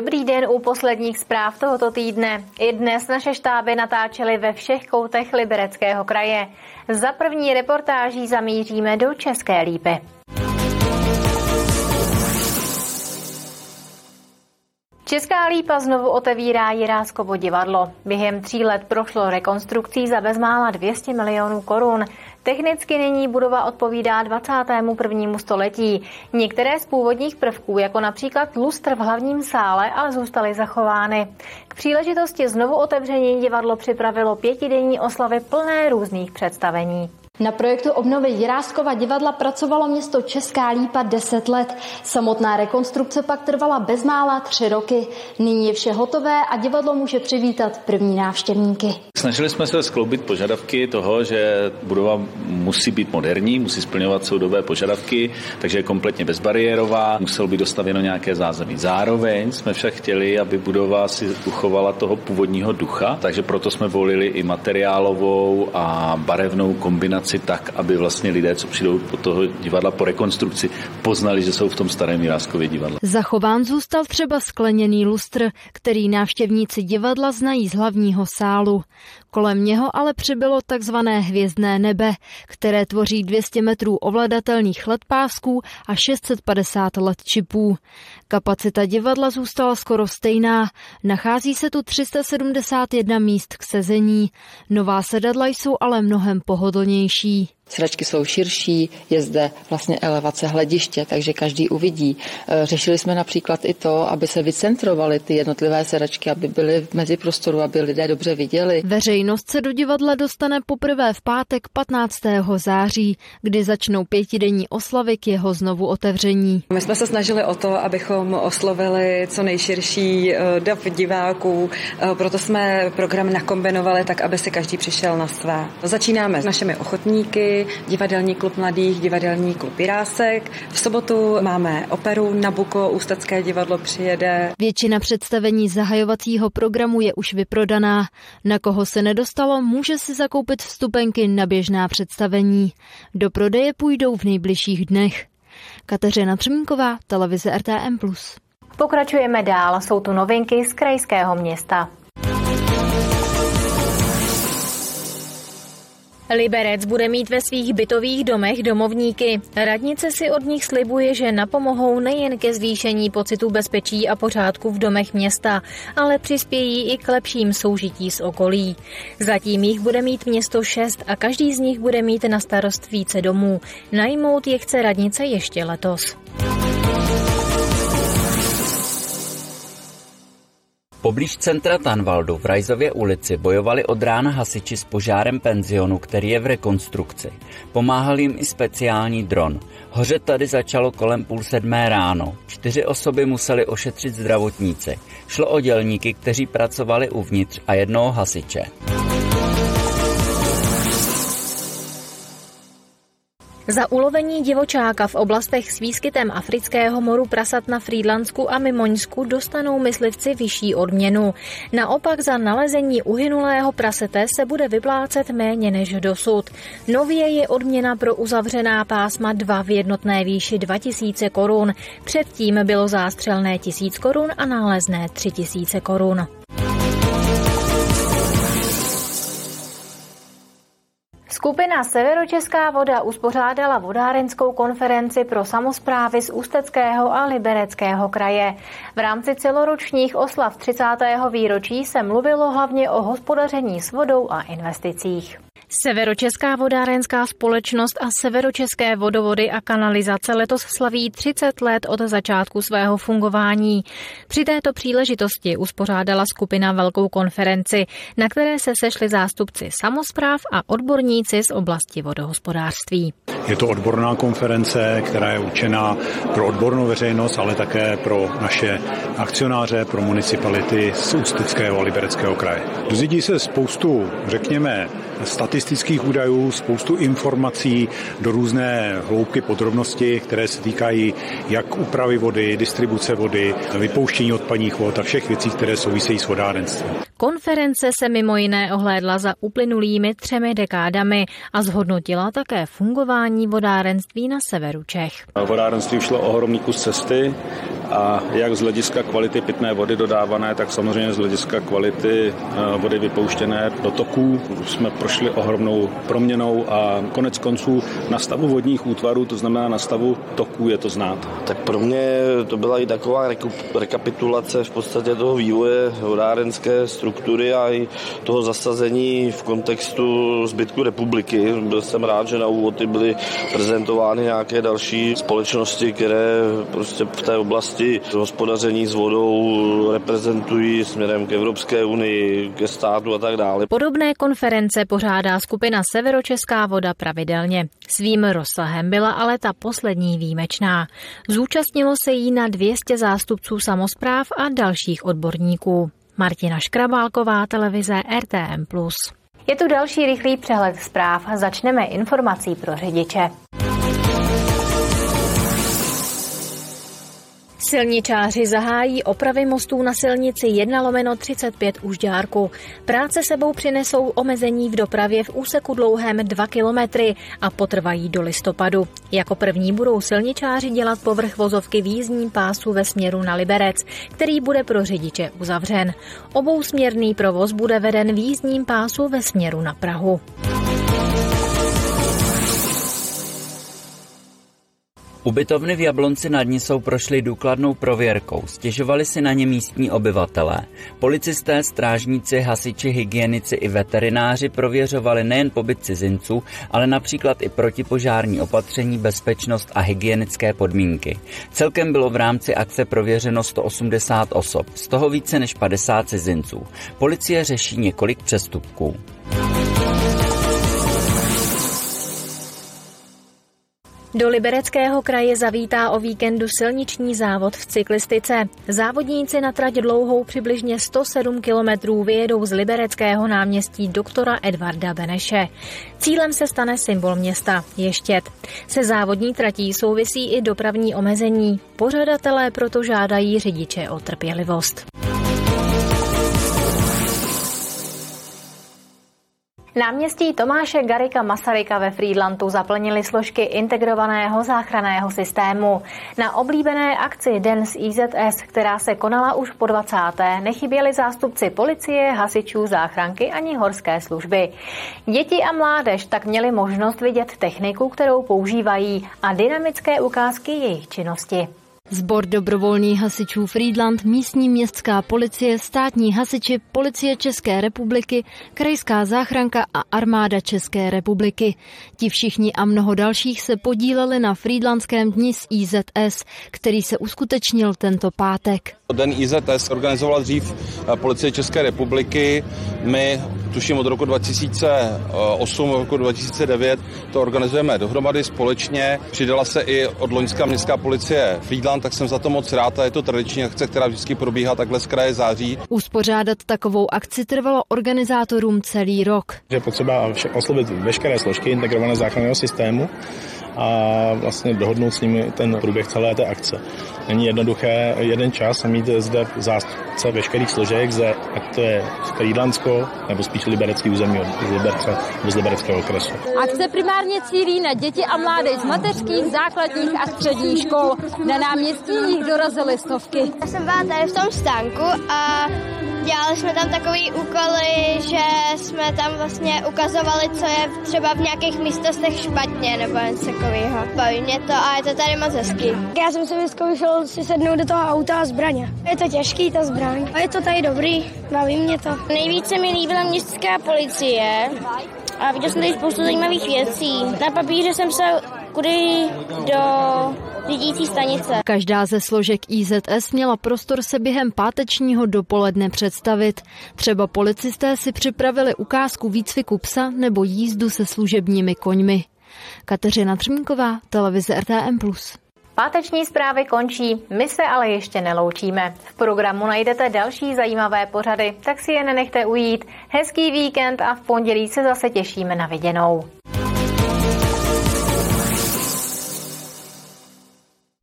Dobrý den u posledních zpráv tohoto týdne. I dnes naše štáby natáčely ve všech koutech Libereckého kraje. Za první reportáží zamíříme do České Lípy. Česká lípa znovu otevírá Jiráskovo divadlo. Během tří let prošlo rekonstrukcí za bezmála 200 milionů korun. Technicky nyní budova odpovídá 21. století. Některé z původních prvků, jako například lustr v hlavním sále, ale zůstaly zachovány. K příležitosti znovu otevření divadlo připravilo pětidenní oslavy plné různých představení. Na projektu obnovy Jiráskova divadla pracovalo město Česká Lípa 10 let. Samotná rekonstrukce pak trvala bezmála tři roky. Nyní je vše hotové a divadlo může přivítat první návštěvníky. Snažili jsme se skloubit požadavky toho, že budova musí být moderní, musí splňovat soudové požadavky, takže je kompletně bezbariérová, muselo být dostavěno nějaké zázemí. Zároveň jsme však chtěli, aby budova si uchovala toho původního ducha, takže proto jsme volili i materiálovou a barevnou kombinaci práci tak, aby vlastně lidé, co přijdou po toho divadla po rekonstrukci, poznali, že jsou v tom starém Jiráskově divadle. Zachován zůstal třeba skleněný lustr, který návštěvníci divadla znají z hlavního sálu. Kolem něho ale přibylo takzvané hvězdné nebe, které tvoří 200 metrů ovladatelných let pásků a 650 let čipů. Kapacita divadla zůstala skoro stejná. Nachází se tu 371 míst k sezení. Nová sedadla jsou ale mnohem pohodlnější. she Sedačky jsou širší, je zde vlastně elevace hlediště, takže každý uvidí. E, řešili jsme například i to, aby se vycentrovaly ty jednotlivé sedačky, aby byly v meziprostoru, aby lidé dobře viděli. Veřejnost se do divadla dostane poprvé v pátek 15. září, kdy začnou pětidenní oslavy k jeho znovu otevření. My jsme se snažili o to, abychom oslovili co nejširší e, dav diváků, e, proto jsme program nakombinovali tak, aby si každý přišel na své. Začínáme s našimi ochotníky, divadelní klub mladých, divadelní klub Pirásek. V sobotu máme operu Nabuko, Ústecké divadlo přijede. Většina představení zahajovacího programu je už vyprodaná. Na koho se nedostalo, může si zakoupit vstupenky na běžná představení. Do prodeje půjdou v nejbližších dnech. Kateřina Třmínková, televize RTM+. Pokračujeme dál, jsou tu novinky z krajského města. Liberec bude mít ve svých bytových domech domovníky. Radnice si od nich slibuje, že napomohou nejen ke zvýšení pocitu bezpečí a pořádku v domech města, ale přispějí i k lepším soužití s okolí. Zatím jich bude mít město šest a každý z nich bude mít na starost více domů. Najmout je chce radnice ještě letos. Poblíž centra Tanvaldu v Rajzově ulici bojovali od rána hasiči s požárem penzionu, který je v rekonstrukci. Pomáhal jim i speciální dron. Hoře tady začalo kolem půl sedmé ráno. Čtyři osoby museli ošetřit zdravotníci. Šlo o dělníky, kteří pracovali uvnitř a jednoho hasiče. Za ulovení divočáka v oblastech s výskytem afrického moru prasat na Frýdlansku a Mimoňsku dostanou myslivci vyšší odměnu. Naopak za nalezení uhynulého prasete se bude vyplácet méně než dosud. Nově je odměna pro uzavřená pásma dva v jednotné výši 2000 korun. Předtím bylo zástřelné 1000 korun a nálezné 3000 korun. Skupina Severočeská voda uspořádala vodárenskou konferenci pro samozprávy z Ústeckého a Libereckého kraje. V rámci celoročních oslav 30. výročí se mluvilo hlavně o hospodaření s vodou a investicích. Severočeská vodárenská společnost a Severočeské vodovody a kanalizace letos slaví 30 let od začátku svého fungování. Při této příležitosti uspořádala skupina velkou konferenci, na které se sešli zástupci samozpráv a odborníci z oblasti vodohospodářství. Je to odborná konference, která je určená pro odbornou veřejnost, ale také pro naše akcionáře, pro municipality z Ústeckého a Libereckého kraje. Dozvědí se spoustu, řekněme, statistických údajů, spoustu informací do různé hloubky podrobnosti, které se týkají jak úpravy vody, distribuce vody, vypouštění odpadních vod a všech věcí, které souvisejí s vodárenstvím. Konference se mimo jiné ohlédla za uplynulými třemi dekádami a zhodnotila také fungování vodárenství na severu Čech. Vodárenství šlo ohromný kus cesty a jak z hlediska kvality pitné vody dodávané, tak samozřejmě z hlediska kvality eh, vody vypouštěné do toků jsme prošli ohromnou proměnou a konec konců na stavu vodních útvarů, to znamená na stavu toků, je to znát. Tak pro mě to byla i taková rekapitulace v podstatě toho vývoje vodárenské struktury a i toho zasazení v kontextu zbytku republiky. Byl jsem rád, že na úvod byly prezentovány nějaké další společnosti, které prostě v té oblasti hospodaření s vodou reprezentují směrem k Evropské unii, ke státu a tak dále. Podobné konference pořádá skupina Severočeská voda pravidelně. Svým rozsahem byla ale ta poslední výjimečná. Zúčastnilo se jí na 200 zástupců samozpráv a dalších odborníků. Martina Škrabálková, televize RTM+. Je tu další rychlý přehled zpráv. Začneme informací pro řidiče. Silničáři zahájí opravy mostů na silnici 1 lomeno 35 už dárku. Práce sebou přinesou omezení v dopravě v úseku dlouhém 2 kilometry a potrvají do listopadu. Jako první budou silničáři dělat povrch vozovky v jízdním pásu ve směru na Liberec, který bude pro řidiče uzavřen. Obousměrný provoz bude veden v jízdním pásu ve směru na Prahu. Ubytovny v Jablonci nad Nisou prošly důkladnou prověrkou, stěžovali si na ně místní obyvatelé. Policisté, strážníci, hasiči, hygienici i veterináři prověřovali nejen pobyt cizinců, ale například i protipožární opatření, bezpečnost a hygienické podmínky. Celkem bylo v rámci akce prověřeno 180 osob, z toho více než 50 cizinců. Policie řeší několik přestupků. Do Libereckého kraje zavítá o víkendu silniční závod v cyklistice. Závodníci na trať dlouhou přibližně 107 kilometrů vyjedou z Libereckého náměstí doktora Edvarda Beneše. Cílem se stane symbol města Ještět. Se závodní tratí souvisí i dopravní omezení. Pořadatelé proto žádají řidiče o trpělivost. Náměstí Tomáše Garika Masaryka ve Friedlandu zaplnili složky integrovaného záchranného systému. Na oblíbené akci Den z IZS, která se konala už po 20. nechyběli zástupci policie, hasičů, záchranky ani horské služby. Děti a mládež tak měli možnost vidět techniku, kterou používají a dynamické ukázky jejich činnosti. Zbor dobrovolných hasičů Friedland, místní městská policie, státní hasiči, policie České republiky, krajská záchranka a armáda České republiky. Ti všichni a mnoho dalších se podíleli na Friedlandském dni z IZS, který se uskutečnil tento pátek. Den IZS organizovala dřív eh, policie České republiky. My tuším od roku 2008, roku 2009 to organizujeme dohromady společně. Přidala se i od loňská městská policie Friedland, tak jsem za to moc rád a je to tradiční akce, která vždycky probíhá takhle z kraje září. Uspořádat takovou akci trvalo organizátorům celý rok. Je potřeba oslovit veškeré složky integrovaného záchranného systému a vlastně dohodnout s nimi ten průběh celé té akce. Není jednoduché jeden čas a mít zde zástupce veškerých složek, ze, ať to je Frýdlansko nebo spíš liberecký území z Liberce z libereckého okresu. Akce primárně cílí na děti a mládež z mateřských, základních a středních škol. Na náměstí jich dorazily stovky. Já jsem byla tady v tom stánku a Dělali jsme tam takový úkoly, že jsme tam vlastně ukazovali, co je třeba v nějakých místostech špatně nebo něco takového. Baví mě to a je to tady moc hezký. Já jsem si vyzkoušel si sednout do toho auta a zbraně. Je to těžký, ta zbraň. A je to tady dobrý, baví mě to. Nejvíce mi líbila městská policie a viděl jsem tady spoustu zajímavých věcí. Na papíře jsem se kudy do řídící stanice. Každá ze složek IZS měla prostor se během pátečního dopoledne představit. Třeba policisté si připravili ukázku výcviku psa nebo jízdu se služebními koňmi. Kateřina Třmínková, televize RTM+. Páteční zprávy končí, my se ale ještě neloučíme. V programu najdete další zajímavé pořady, tak si je nenechte ujít. Hezký víkend a v pondělí se zase těšíme na viděnou.